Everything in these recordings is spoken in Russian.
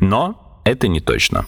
Но это не точно.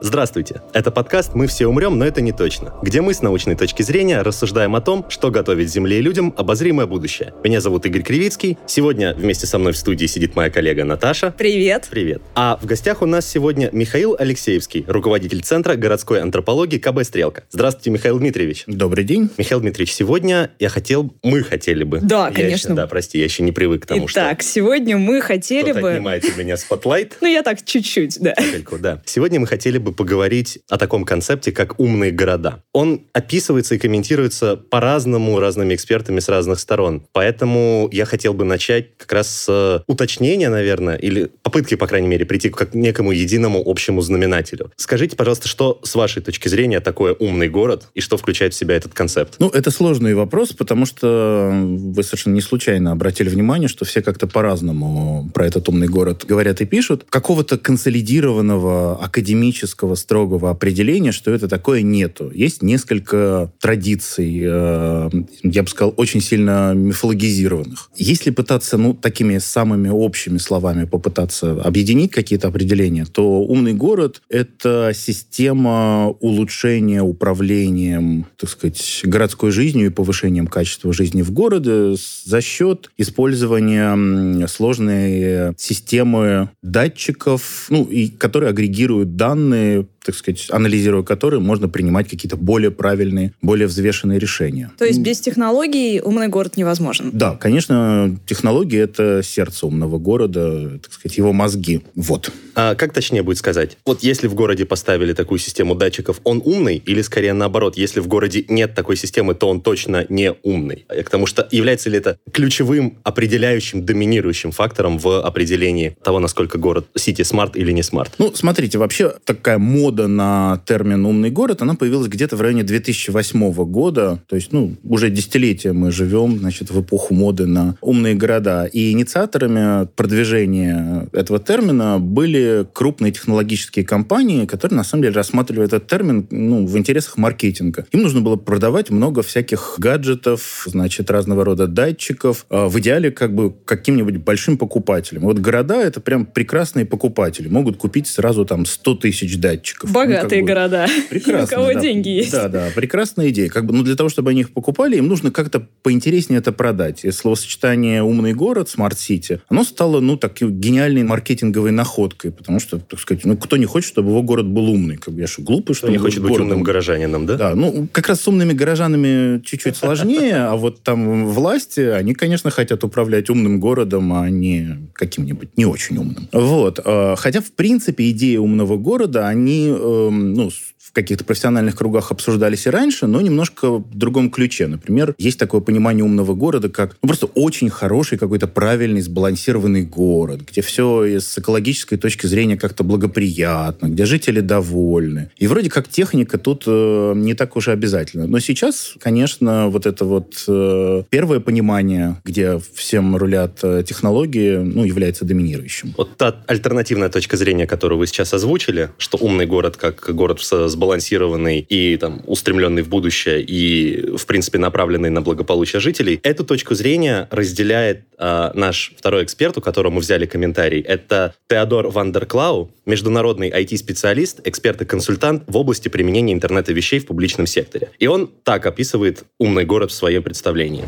Здравствуйте! Это подкаст «Мы все умрем, но это не точно», где мы с научной точки зрения рассуждаем о том, что готовит Земле и людям обозримое будущее. Меня зовут Игорь Кривицкий. Сегодня вместе со мной в студии сидит моя коллега Наташа. Привет. Привет. А в гостях у нас сегодня Михаил Алексеевский, руководитель Центра городской антропологии КБ «Стрелка». Здравствуйте, Михаил Дмитриевич. Добрый день. Михаил Дмитриевич, сегодня я хотел, мы хотели бы. Да, Я конечно. еще- да, прости, я еще не привык к тому, Итак, сегодня мы что хотели бы... отнимает у меня spotlight. Ну, я так чуть-чуть, да. Да. Сегодня мы хотели бы поговорить о таком концепте, как умные города. Он описывается и комментируется по-разному разными экспертами с разных сторон. Поэтому я хотел бы начать как раз с уточнения, наверное, или попытки, по крайней мере, прийти к некому единому общему знаменателю. Скажите, пожалуйста, что с вашей точки зрения такое умный город и что включает в себя этот концепт? Ну, это сложный вопрос, потому что вы совершенно не случайно обратили внимание, что все как-то по-разному про этот умный город говорят и пишут. Какого-то консолидированного, академического, строгого определения, что это такое, нету. Есть несколько традиций, э, я бы сказал, очень сильно мифологизированных. Если пытаться, ну, такими самыми общими словами попытаться объединить какие-то определения, то умный город — это система улучшения управлением, так сказать, городской жизнью и повышением качества жизни в городе за счет использования сложной системы датчиков, ну, и которые агрегируют данные, так сказать, анализируя которые можно принимать какие-то более правильные, более взвешенные решения. То есть без технологий умный город невозможен. Да, конечно, технологии — это сердце умного города, так сказать, его мозги. Вот. А как точнее будет сказать? Вот если в городе поставили такую систему датчиков, он умный или скорее наоборот, если в городе нет такой системы, то он точно не умный? К тому что является ли это ключевым, определяющим, доминирующим фактором в определении того, насколько город city smart или не smart? Ну, смотрите, вообще такая мода на термин «умный город», она появилась где-то в районе 2008 года. То есть, ну, уже десятилетия мы живем, значит, в эпоху моды на умные города. И инициаторами продвижения этого термина были крупные технологические компании, которые, на самом деле, рассматривали этот термин ну, в интересах маркетинга. Им нужно было продавать много всяких гаджетов, значит, разного рода датчиков, а в идеале как бы каким-нибудь большим покупателем. Вот города — это прям прекрасные покупатели. Могут купить сразу там 100 тысяч. Ну, как Богатые бы, города. Прекрасно. У кого да. деньги есть. Да, да, прекрасная идея. Как бы, ну, для того, чтобы они их покупали, им нужно как-то поинтереснее это продать. И словосочетание «умный город», «smart city», оно стало, ну, такой гениальной маркетинговой находкой, потому что, так сказать, ну, кто не хочет, чтобы его город был умный? Как бы я что, глупый, что Кто не хочет быть умным горожанином, да? Да, ну, как раз с умными горожанами чуть-чуть сложнее, а вот там власти, они, конечно, хотят управлять умным городом, а не каким-нибудь не очень умным. Вот. э, Хотя, в принципе, идеи умного города, они, эм, ну, каких-то профессиональных кругах обсуждались и раньше, но немножко в другом ключе. Например, есть такое понимание умного города, как ну, просто очень хороший какой-то правильный, сбалансированный город, где все с экологической точки зрения как-то благоприятно, где жители довольны. И вроде как техника тут э, не так уж и обязательно. Но сейчас, конечно, вот это вот э, первое понимание, где всем рулят э, технологии, ну, является доминирующим. Вот та альтернативная точка зрения, которую вы сейчас озвучили, что умный город как город с- сбалансированный и там устремленный в будущее и, в принципе, направленный на благополучие жителей, эту точку зрения разделяет а, наш второй эксперт, у которого мы взяли комментарий. Это Теодор Вандерклау, международный IT-специалист, эксперт и консультант в области применения интернета вещей в публичном секторе. И он так описывает умный город в своем представлении.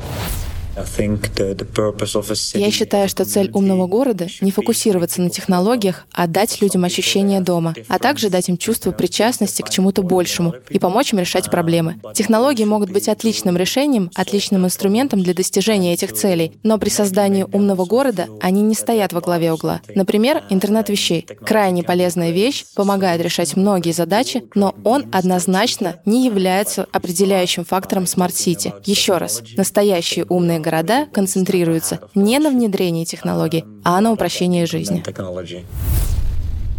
Я считаю, что цель умного города — не фокусироваться на технологиях, а дать людям ощущение дома, а также дать им чувство причастности к чему-то большему и помочь им решать проблемы. Технологии могут быть отличным решением, отличным инструментом для достижения этих целей, но при создании умного города они не стоят во главе угла. Например, интернет вещей. Крайне полезная вещь, помогает решать многие задачи, но он однозначно не является определяющим фактором smart city. Еще раз, настоящие умные города концентрируются не на внедрении технологий, а на упрощении жизни.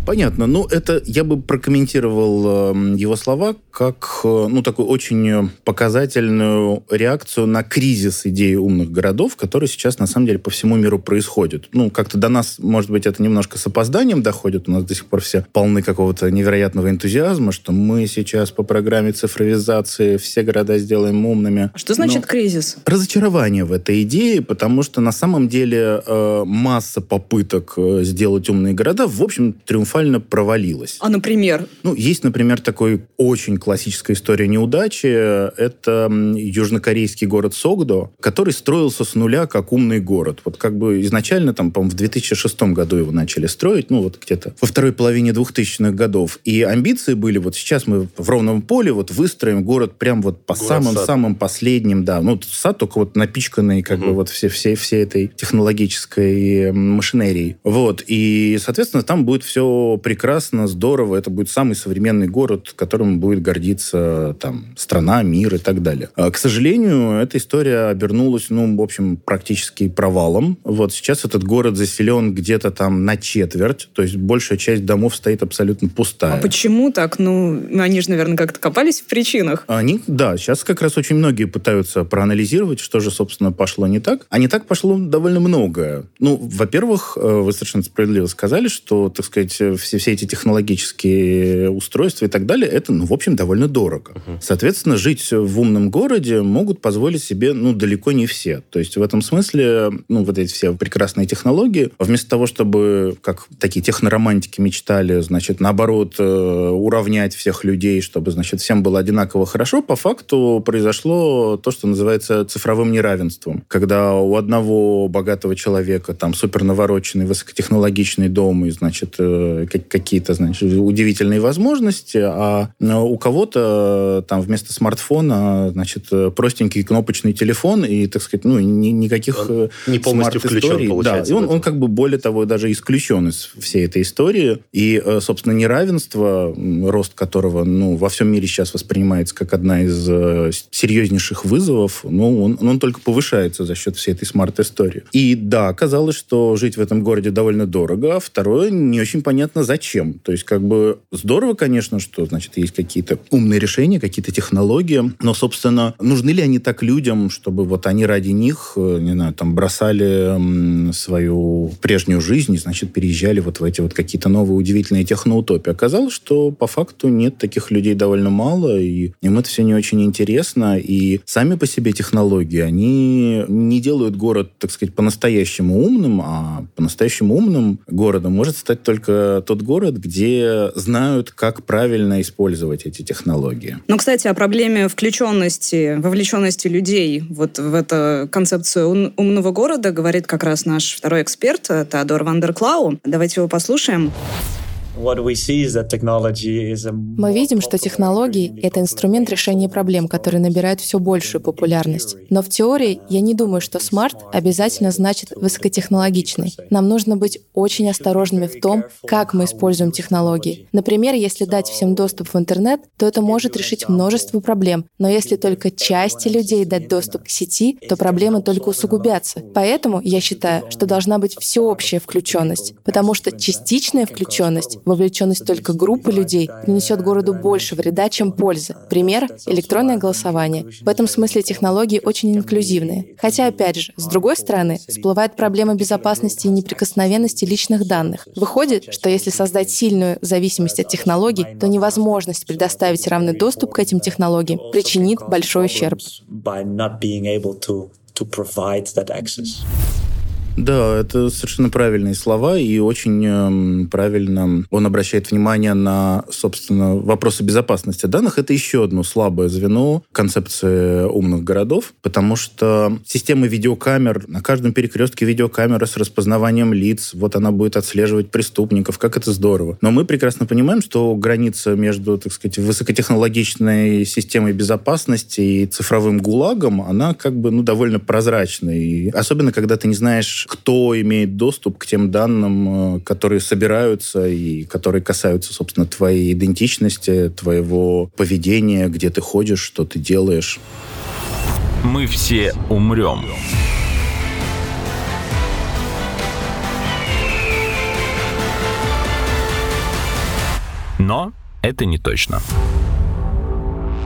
Понятно. Ну, это я бы прокомментировал э, его слова как, э, ну, такую очень показательную реакцию на кризис идеи умных городов, который сейчас, на самом деле, по всему миру происходит. Ну, как-то до нас, может быть, это немножко с опозданием доходит. У нас до сих пор все полны какого-то невероятного энтузиазма, что мы сейчас по программе цифровизации все города сделаем умными. А что значит Но кризис? Разочарование в этой идее, потому что на самом деле э, масса попыток э, сделать умные города, в общем, триумфально провалилась. А, например? Ну, есть, например, такой очень классическая история неудачи. Это южнокорейский город Согдо, который строился с нуля как умный город. Вот как бы изначально, там, по в 2006 году его начали строить, ну, вот где-то во второй половине 2000-х годов. И амбиции были, вот сейчас мы в ровном поле вот выстроим город прям вот по самым-самым последним, да. Ну, сад только вот напичканный как угу. бы вот все, все, все этой технологической машинерией. Вот. И, соответственно, там будет все прекрасно, здорово, это будет самый современный город, которым будет гордиться там страна, мир и так далее. А, к сожалению, эта история обернулась, ну, в общем, практически провалом. Вот сейчас этот город заселен где-то там на четверть, то есть большая часть домов стоит абсолютно пустая. А почему так? Ну, они же, наверное, как-то копались в причинах. Они, да, сейчас как раз очень многие пытаются проанализировать, что же, собственно, пошло не так. А не так пошло довольно многое. Ну, во-первых, э, вы совершенно справедливо сказали, что, так сказать, все, все эти технологические устройства и так далее, это, ну, в общем, довольно дорого. Uh-huh. Соответственно, жить в умном городе могут позволить себе, ну, далеко не все. То есть в этом смысле, ну, вот эти все прекрасные технологии, вместо того, чтобы, как такие техноромантики мечтали, значит, наоборот, э, уравнять всех людей, чтобы, значит, всем было одинаково хорошо, по факту произошло то, что называется цифровым неравенством. Когда у одного богатого человека там супер навороченный, высокотехнологичный дом и, значит, э, какие-то, значит, удивительные возможности, а у кого-то там вместо смартфона, значит, простенький кнопочный телефон и, так сказать, ну, ни, никаких он не полностью включен, получается. Да, и он, он как бы, более того, даже исключен из всей этой истории. И, э, собственно, неравенство, рост которого, ну, во всем мире сейчас воспринимается как одна из э, серьезнейших вызовов, ну, он, он только повышается за счет всей этой смарт-истории. И да, оказалось, что жить в этом городе довольно дорого, а второе, не очень понятно, зачем. То есть, как бы, здорово, конечно, что, значит, есть какие-то умные решения, какие-то технологии, но, собственно, нужны ли они так людям, чтобы вот они ради них, э, не знаю, там, бросали свою прежнюю жизнь и, значит, переезжали вот в эти вот какие-то новые удивительные техноутопии. Оказалось, что по факту нет таких людей довольно мало, и им это все не очень интересно, и сами по себе технологии, они не делают город, так сказать, по-настоящему умным, а по-настоящему умным городом может стать только тот город, где знают, как правильно использовать эти технологии. Ну, кстати, о проблеме включенности, вовлеченности людей вот в эту концепцию умного города говорит как раз наш второй эксперт Теодор Вандерклау. Давайте его послушаем. Мы видим, что технологии — это инструмент решения проблем, который набирает все большую популярность. Но в теории я не думаю, что смарт обязательно значит высокотехнологичный. Нам нужно быть очень осторожными в том, как мы используем технологии. Например, если дать всем доступ в интернет, то это может решить множество проблем. Но если только части людей дать доступ к сети, то проблемы только усугубятся. Поэтому я считаю, что должна быть всеобщая включенность, потому что частичная включенность вовлеченность только группы людей принесет городу больше вреда, чем пользы. Пример — электронное голосование. В этом смысле технологии очень инклюзивные. Хотя, опять же, с другой стороны, всплывает проблема безопасности и неприкосновенности личных данных. Выходит, что если создать сильную зависимость от технологий, то невозможность предоставить равный доступ к этим технологиям причинит большой ущерб. Да, это совершенно правильные слова, и очень э, правильно он обращает внимание на, собственно, вопросы безопасности данных. Это еще одно слабое звено концепции умных городов, потому что система видеокамер, на каждом перекрестке видеокамера с распознаванием лиц, вот она будет отслеживать преступников, как это здорово. Но мы прекрасно понимаем, что граница между, так сказать, высокотехнологичной системой безопасности и цифровым гулагом, она как бы, ну, довольно прозрачная. И особенно, когда ты не знаешь, кто имеет доступ к тем данным, э, которые собираются и которые касаются, собственно, твоей идентичности, твоего поведения, где ты ходишь, что ты делаешь. Мы все умрем. Но это не точно.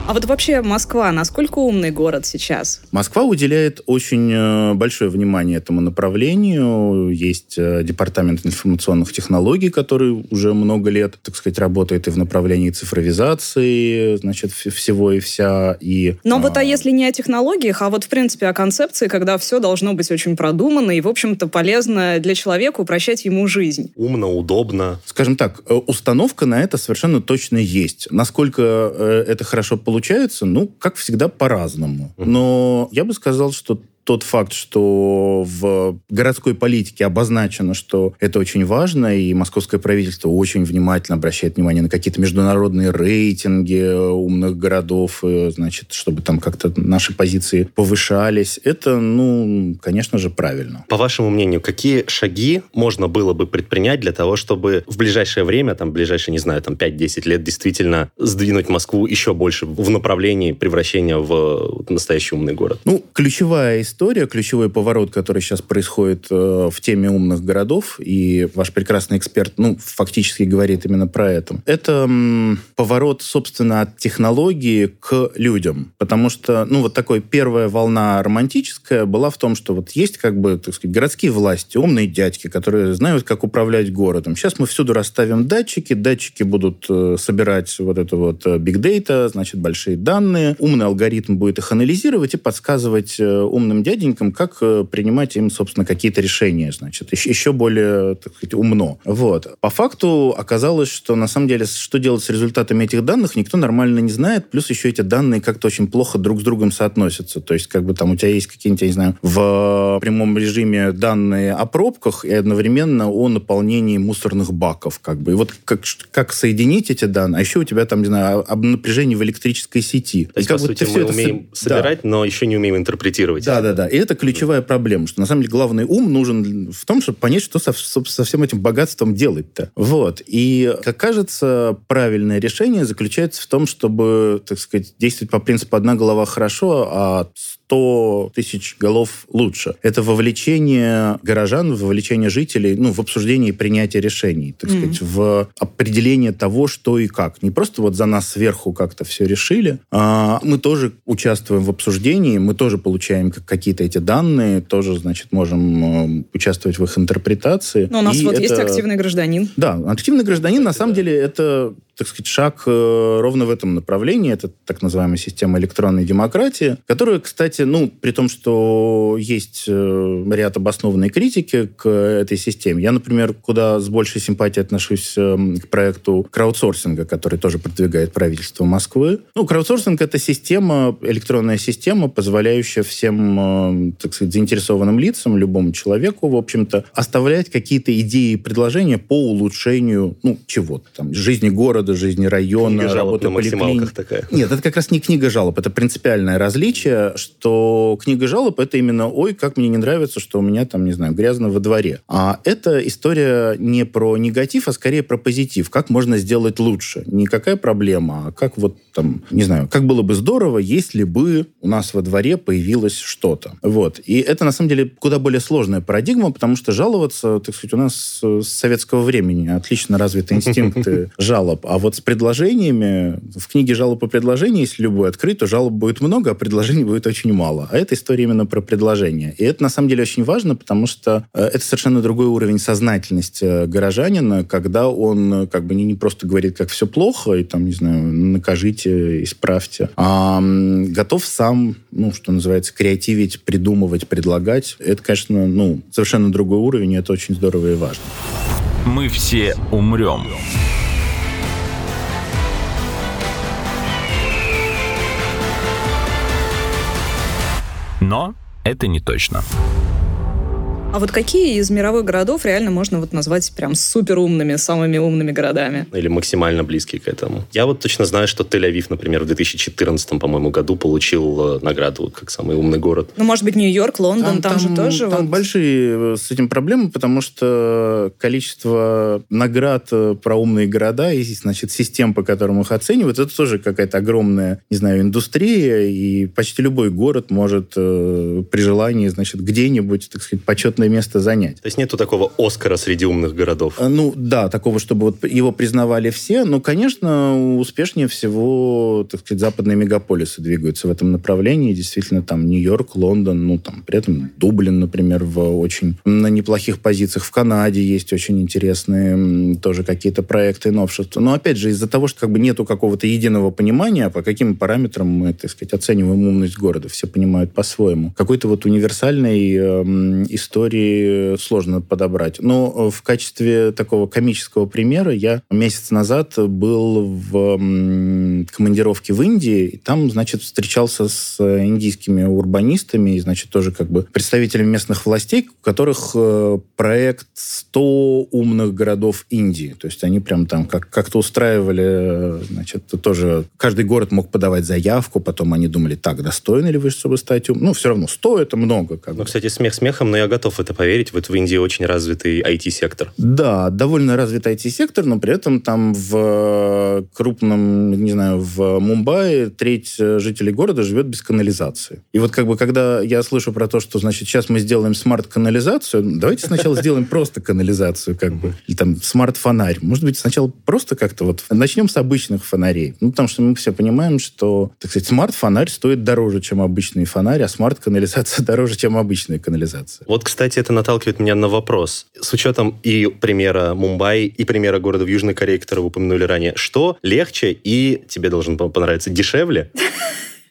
А вот вообще Москва, насколько умный город сейчас? Москва уделяет очень э, большое внимание этому направлению. Есть э, департамент информационных технологий, который уже много лет, так сказать, работает и в направлении цифровизации, значит, всего и вся. И, Но а... вот а если не о технологиях, а вот в принципе о концепции, когда все должно быть очень продумано и, в общем-то, полезно для человека упрощать ему жизнь. Умно, удобно. Скажем так, э, установка на это совершенно точно есть. Насколько это хорошо получается, получается, ну, как всегда, по-разному. Но я бы сказал, что тот факт, что в городской политике обозначено, что это очень важно, и московское правительство очень внимательно обращает внимание на какие-то международные рейтинги умных городов, значит, чтобы там как-то наши позиции повышались, это, ну, конечно же, правильно. По вашему мнению, какие шаги можно было бы предпринять для того, чтобы в ближайшее время, там, ближайшие, не знаю, там, 5-10 лет действительно сдвинуть Москву еще больше в направлении превращения в настоящий умный город? Ну, ключевая история история, ключевой поворот, который сейчас происходит э, в теме умных городов, и ваш прекрасный эксперт, ну, фактически говорит именно про это. Это м, поворот, собственно, от технологии к людям. Потому что, ну, вот такой первая волна романтическая была в том, что вот есть как бы, так сказать, городские власти, умные дядьки, которые знают, как управлять городом. Сейчас мы всюду расставим датчики, датчики будут э, собирать вот это вот э, big data, значит, большие данные, умный алгоритм будет их анализировать и подсказывать э, умным дяденькам, как э, принимать им, собственно, какие-то решения, значит, еще, более, так сказать, умно. Вот. По факту оказалось, что на самом деле, что делать с результатами этих данных, никто нормально не знает, плюс еще эти данные как-то очень плохо друг с другом соотносятся. То есть, как бы там у тебя есть какие-нибудь, я не знаю, в прямом режиме данные о пробках и одновременно о наполнении мусорных баков, как бы. И вот как, как соединить эти данные, а еще у тебя там, не знаю, об напряжении в электрической сети. То есть, по сути, мы умеем это... собирать, да. но еще не умеем интерпретировать. Да, да, да. И это ключевая проблема, что на самом деле главный ум нужен в том, чтобы понять, что со, со всем этим богатством делать-то. Вот. И, как кажется, правильное решение заключается в том, чтобы, так сказать, действовать по принципу «одна голова хорошо, а 100 тысяч голов лучше. Это вовлечение горожан, вовлечение жителей ну, в обсуждение и принятие решений, так mm-hmm. сказать, в определение того, что и как. Не просто вот за нас сверху как-то все решили, а мы тоже участвуем в обсуждении, мы тоже получаем какие-то эти данные, тоже, значит, можем э, участвовать в их интерпретации. Но у нас и вот это... есть активный гражданин. Да, активный гражданин, на самом деле, это так сказать, шаг э, ровно в этом направлении. Это так называемая система электронной демократии, которая, кстати, ну, при том, что есть э, ряд обоснованной критики к этой системе, я, например, куда с большей симпатией отношусь э, к проекту краудсорсинга, который тоже продвигает правительство Москвы. Ну, краудсорсинг — это система, электронная система, позволяющая всем, так сказать, заинтересованным лицам, любому человеку, в общем-то, оставлять какие-то идеи и предложения по улучшению, ну, чего-то там, жизни города, города, жизни района, книга работы поликлиник. такая. Нет, это как раз не книга жалоб, это принципиальное различие, что книга жалоб это именно «Ой, как мне не нравится, что у меня там, не знаю, грязно во дворе». А это история не про негатив, а скорее про позитив. Как можно сделать лучше? Никакая проблема, а как вот там, не знаю, как было бы здорово, если бы у нас во дворе появилось что-то. Вот. И это, на самом деле, куда более сложная парадигма, потому что жаловаться, так сказать, у нас с советского времени отлично развиты инстинкты жалоб. А вот с предложениями, в книге жалоб и предложений, если любой открыть, то жалоб будет много, а предложений будет очень мало. А это история именно про предложения. И это, на самом деле, очень важно, потому что э, это совершенно другой уровень сознательности э, горожанина, когда он э, как бы не просто говорит, как все плохо, и там, не знаю, накажите, исправьте, а готов сам, ну, что называется, креативить, придумывать, предлагать. Это, конечно, ну, совершенно другой уровень, и это очень здорово и важно. Мы все умрем. Но это не точно. А вот какие из мировых городов реально можно вот назвать прям супер умными, самыми умными городами? Или максимально близкие к этому. Я вот точно знаю, что Тель-Авив, например, в 2014, по-моему, году получил э, награду как самый умный город. Ну, может быть, Нью-Йорк, Лондон, там, там, там же тоже... Там вот... большие э, с этим проблемы, потому что количество наград э, про умные города и, значит, систем, по которым их оценивают, это тоже какая-то огромная, не знаю, индустрия, и почти любой город может э, при желании, значит, где-нибудь, так сказать, почетное достаточное место занять. То есть нету такого Оскара среди умных городов? Э, ну, да, такого, чтобы вот его признавали все. Но, конечно, успешнее всего, так сказать, западные мегаполисы двигаются в этом направлении. Действительно, там Нью-Йорк, Лондон, ну, там, при этом Дублин, например, в очень на неплохих позициях. В Канаде есть очень интересные тоже какие-то проекты и новшества. Но, опять же, из-за того, что как бы нету какого-то единого понимания, по каким параметрам мы, так сказать, оцениваем умность города, все понимают по-своему. Какой-то вот универсальной э, истории сложно подобрать. Но в качестве такого комического примера я месяц назад был в командировке в Индии, и там, значит, встречался с индийскими урбанистами, и, значит, тоже как бы представителями местных властей, у которых э, проект 100 умных городов Индии. То есть они прям там как- как-то устраивали, э, значит, тоже каждый город мог подавать заявку, потом они думали, так, достойны ли вы, чтобы стать умным? Ну, все равно 100 это много. Как Ну, бы. кстати, смех смехом, но я готов это поверить. Вот в Индии очень развитый IT-сектор. Да, довольно развит IT-сектор, но при этом там в э, крупном, не знаю, в Мумбаи треть э, жителей города живет без канализации. И вот как бы когда я слышу про то, что, значит, сейчас мы сделаем смарт-канализацию, давайте сначала сделаем просто канализацию, как бы, или там смарт-фонарь. Может быть, сначала просто как-то вот начнем с обычных фонарей. Ну, потому что мы все понимаем, что, так сказать, смарт-фонарь стоит дороже, чем обычный фонарь, а смарт-канализация дороже, чем обычная канализация. Вот, кстати, это наталкивает меня на вопрос. С учетом и примера Мумбаи, и примера города в Южной Корее, который вы упомянули ранее, что легче и, тебе должен понравиться, дешевле?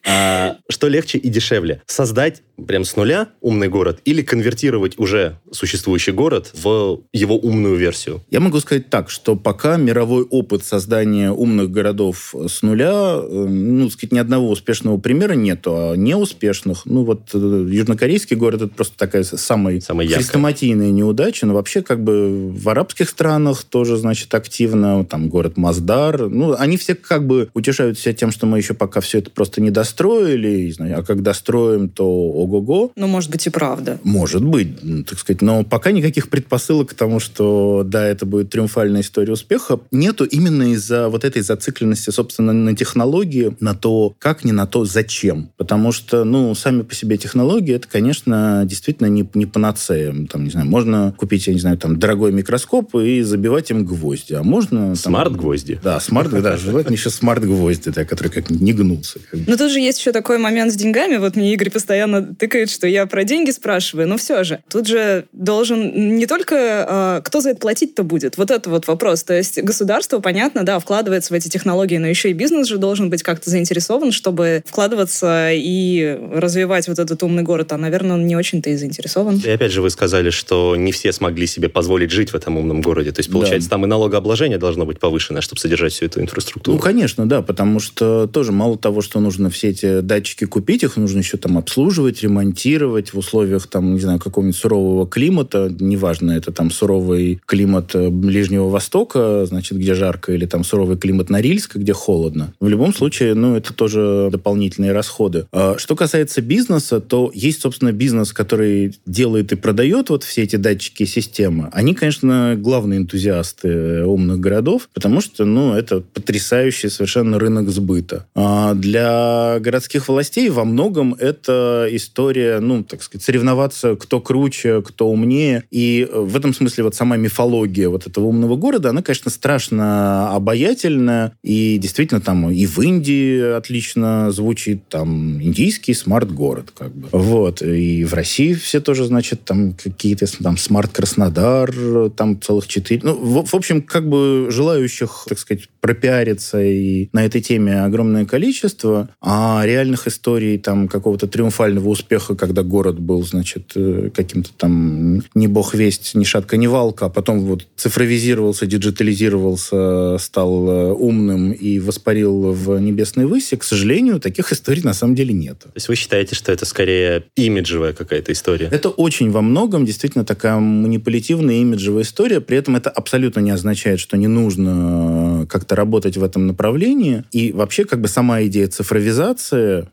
А, что легче и дешевле? Создать прям с нуля умный город или конвертировать уже существующий город в его умную версию? Я могу сказать так, что пока мировой опыт создания умных городов с нуля, э, ну, сказать, ни одного успешного примера нету, а неуспешных, ну, вот э, южнокорейский город это просто такая самая Самая хрестоматийная неудача, но вообще как бы в арабских странах тоже, значит, активно, там город Маздар, ну, они все как бы утешают себя тем, что мы еще пока все это просто не достроили, а как достроим, то ого-го. Ну, может быть, и правда. Может быть, ну, так сказать, но пока никаких предпосылок к тому, что да, это будет триумфальная история успеха, нету именно из-за вот этой зацикленности, собственно, на технологии, на то, как, не на то, зачем. Потому что, ну, сами по себе технологии, это, конечно, действительно не, не панацея. Там, не знаю, можно купить, я не знаю, там, дорогой микроскоп и забивать им гвозди. А можно... Smart-гвозди. Да, smart, да, желательно еще smart-гвозди, да, которые как не гнутся. Но тут же есть еще такой момент с деньгами. Вот мне Игорь постоянно тыкает, что я про деньги спрашиваю, но все же. Тут же должен не только а, кто за это платить-то будет. Вот это вот вопрос. То есть государство, понятно, да, вкладывается в эти технологии, но еще и бизнес же должен быть как-то заинтересован, чтобы вкладываться и развивать вот этот умный город. А, наверное, он не очень-то и заинтересован. И опять же вы сказали, что не все смогли себе позволить жить в этом умном городе. То есть, получается, там и налогообложение должно быть повышенное, чтобы содержать всю эту инфраструктуру. Ну, конечно, да, потому что тоже мало того, что нужно все эти датчики купить, их нужно еще там обслуживать, ремонтировать в условиях там, не знаю, какого-нибудь сурового климата, неважно, это там суровый климат э, Ближнего Востока, значит, где жарко, или там суровый климат Норильска, где холодно. В любом случае, ну, это тоже дополнительные расходы. А Что касается бизнеса, то есть, собственно, бизнес, который делает и продает вот все эти датчики и системы. Они, конечно, главные энтузиасты э, умных городов, потому что, ну, это потрясающий совершенно рынок сбыта. А для городских властей во многом это история, ну, так сказать, соревноваться, кто круче, кто умнее. И э, в этом смысле вот сама мифология вот этого умного города, она, конечно, страшно обаятельная. И действительно там и в Индии отлично звучит, там индийский смарт-город, как бы. Вот. И в России все тоже, значит, там какие-то там смарт-Краснодар, там целых четыре. Ну, в, в общем, как бы желающих, так сказать, пропиариться и на этой теме огромное количество, а реальных историй там какого-то триумфального успеха, когда город был, значит, э, каким-то там не бог весть, ни шатка, ни валка, а потом вот цифровизировался, диджитализировался, стал э, умным и воспарил в небесной выси, к сожалению, таких историй на самом деле нет. То есть вы считаете, что это скорее имиджевая какая-то история? Это очень во многом действительно такая манипулятивная имиджевая история, при этом это абсолютно не означает, что не нужно э, как-то работать в этом направлении. И вообще как бы сама идея цифровизации,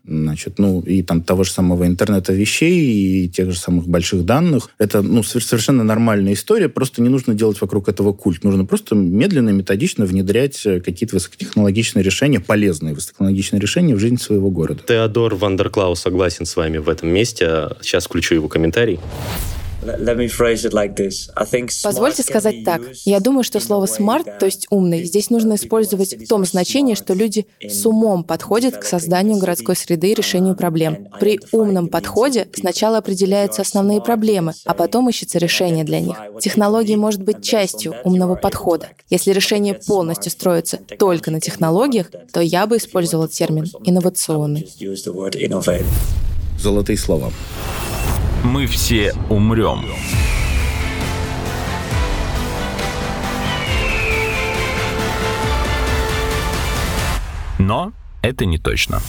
значит, ну и там того же самого интернета вещей и тех же самых больших данных, это ну, совершенно нормальная история, просто не нужно делать вокруг этого культ. Нужно просто медленно, методично внедрять э, какие-то высокотехнологичные решения, полезные высокотехнологичные решения в жизнь своего города. Теодор Вандерклау согласен с вами в этом месте. Сейчас включу его комментарий. Позвольте сказать так. Я думаю, что слово «smart», то есть «умный», здесь нужно использовать в том значении, что люди с умом подходят к созданию городской среды и решению проблем. При умном подходе сначала определяются основные проблемы, а потом ищется решение для них. Технологии может быть частью умного подхода. Если решение полностью строится только на технологиях, то я бы использовала термин «инновационный». Золотые слова. Мы все умрем. Но это не точно.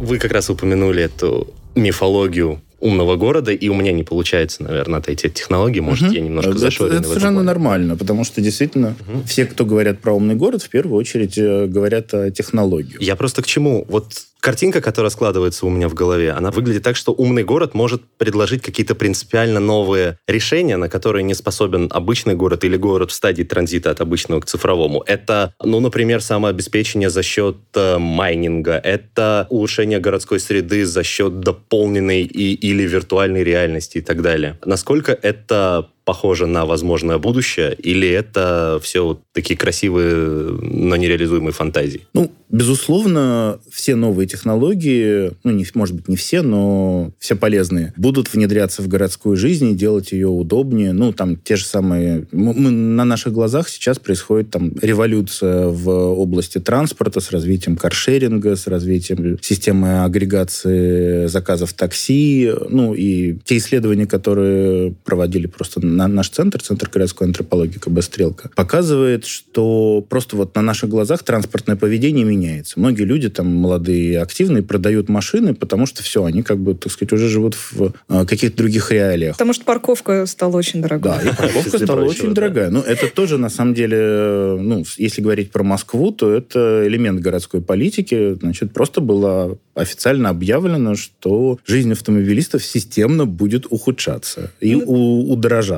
Вы как раз упомянули эту мифологию умного города, и у меня не получается, наверное, отойти от технологий. Может, угу. я немножко это, зашоренный Это, это совершенно нормально, потому что действительно угу. все, кто говорят про умный город, в первую очередь э, говорят о технологии. Я просто к чему? Вот Картинка, которая складывается у меня в голове, она выглядит так, что умный город может предложить какие-то принципиально новые решения, на которые не способен обычный город или город в стадии транзита от обычного к цифровому. Это, ну, например, самообеспечение за счет э, майнинга, это улучшение городской среды за счет дополненной и, или виртуальной реальности и так далее. Насколько это похоже на возможное будущее, или это все вот такие красивые, но нереализуемые фантазии? Ну, безусловно, все новые технологии, ну, не, может быть, не все, но все полезные, будут внедряться в городскую жизнь и делать ее удобнее. Ну, там те же самые... Мы, на наших глазах сейчас происходит там революция в области транспорта с развитием каршеринга, с развитием системы агрегации заказов такси, ну, и те исследования, которые проводили просто на наш центр, Центр городской антропологии КБ «Стрелка», показывает, что просто вот на наших глазах транспортное поведение меняется. Многие люди там молодые, активные, продают машины, потому что все, они как бы, так сказать, уже живут в э, каких-то других реалиях. Потому что парковка стала очень дорогой. Да, и парковка стала очень дорогая. Ну, это тоже, на самом деле, ну, если говорить про Москву, то это элемент городской политики. Значит, просто было официально объявлено, что жизнь автомобилистов системно будет ухудшаться и ну,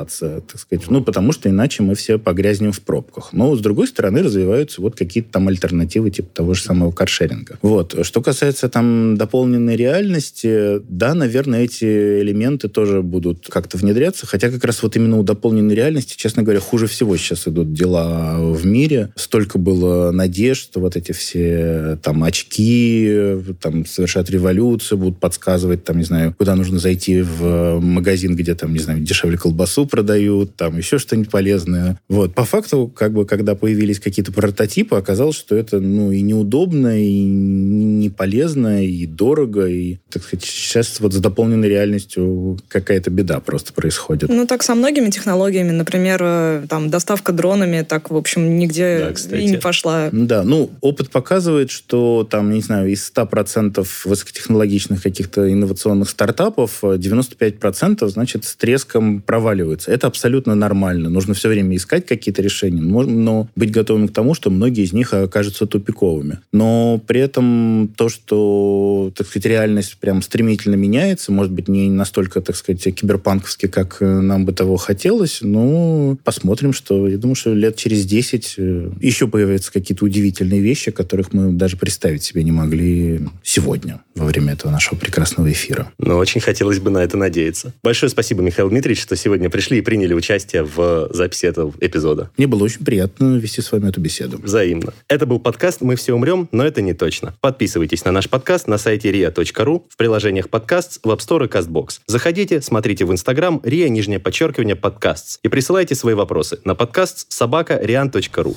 удорожаться, так сказать. Ну, потому что иначе мы все погрязнем в пробках. Но, с другой стороны, развиваются вот какие-то там альтернативы, типа того же самого каршеринга. Вот. Что касается там дополненной реальности, да, наверное, эти элементы тоже будут как-то внедряться, хотя как раз вот именно у дополненной реальности, честно говоря, хуже всего сейчас идут дела в мире. Столько было надежд, что вот эти все там очки, там совершат революцию, будут подсказывать, там, не знаю, куда нужно зайти в магазин, где там, не знаю, дешевле колбасу продают, там еще что-нибудь полезное. Вот. По факту, как бы, когда появились какие-то прототипы, оказалось, что это, ну, и неудобно, и не полезно, и дорого, и, так сказать, сейчас вот с дополненной реальностью какая-то беда просто происходит. Ну, так со многими технологиями, например, э, там, доставка дронами, так, в общем, нигде да, и не пошла. Да, ну, опыт показывает, что там, не знаю, из 100% процентов высокотехнологичных каких-то инновационных стартапов 95% значит с треском проваливаются. Это абсолютно нормально. Нужно все время искать какие-то решения, но быть готовым к тому, что многие из них окажутся тупиковыми. Но при этом то, что, так сказать, реальность прям стремительно меняется, может быть, не настолько, так сказать, киберпанковски, как нам бы того хотелось, но посмотрим, что, я думаю, что лет через 10 э, еще появятся какие-то удивительные вещи, которых мы даже представить себе не могли сегодня во время этого нашего прекрасного эфира. Ну, очень хотелось бы на это надеяться. Большое спасибо, Михаил Дмитриевич, что сегодня пришли и приняли участие в записи этого эпизода. Мне было очень приятно вести с вами эту беседу. Взаимно. Это был подкаст «Мы все умрем, но это не точно». Подписывайтесь на наш подкаст на сайте ria.ru, в приложениях подкаст, в App Store и CastBox. Заходите, смотрите в Instagram ria, нижнее подчеркивание, подкаст и присылайте свои вопросы на подкаст собака rian.ru.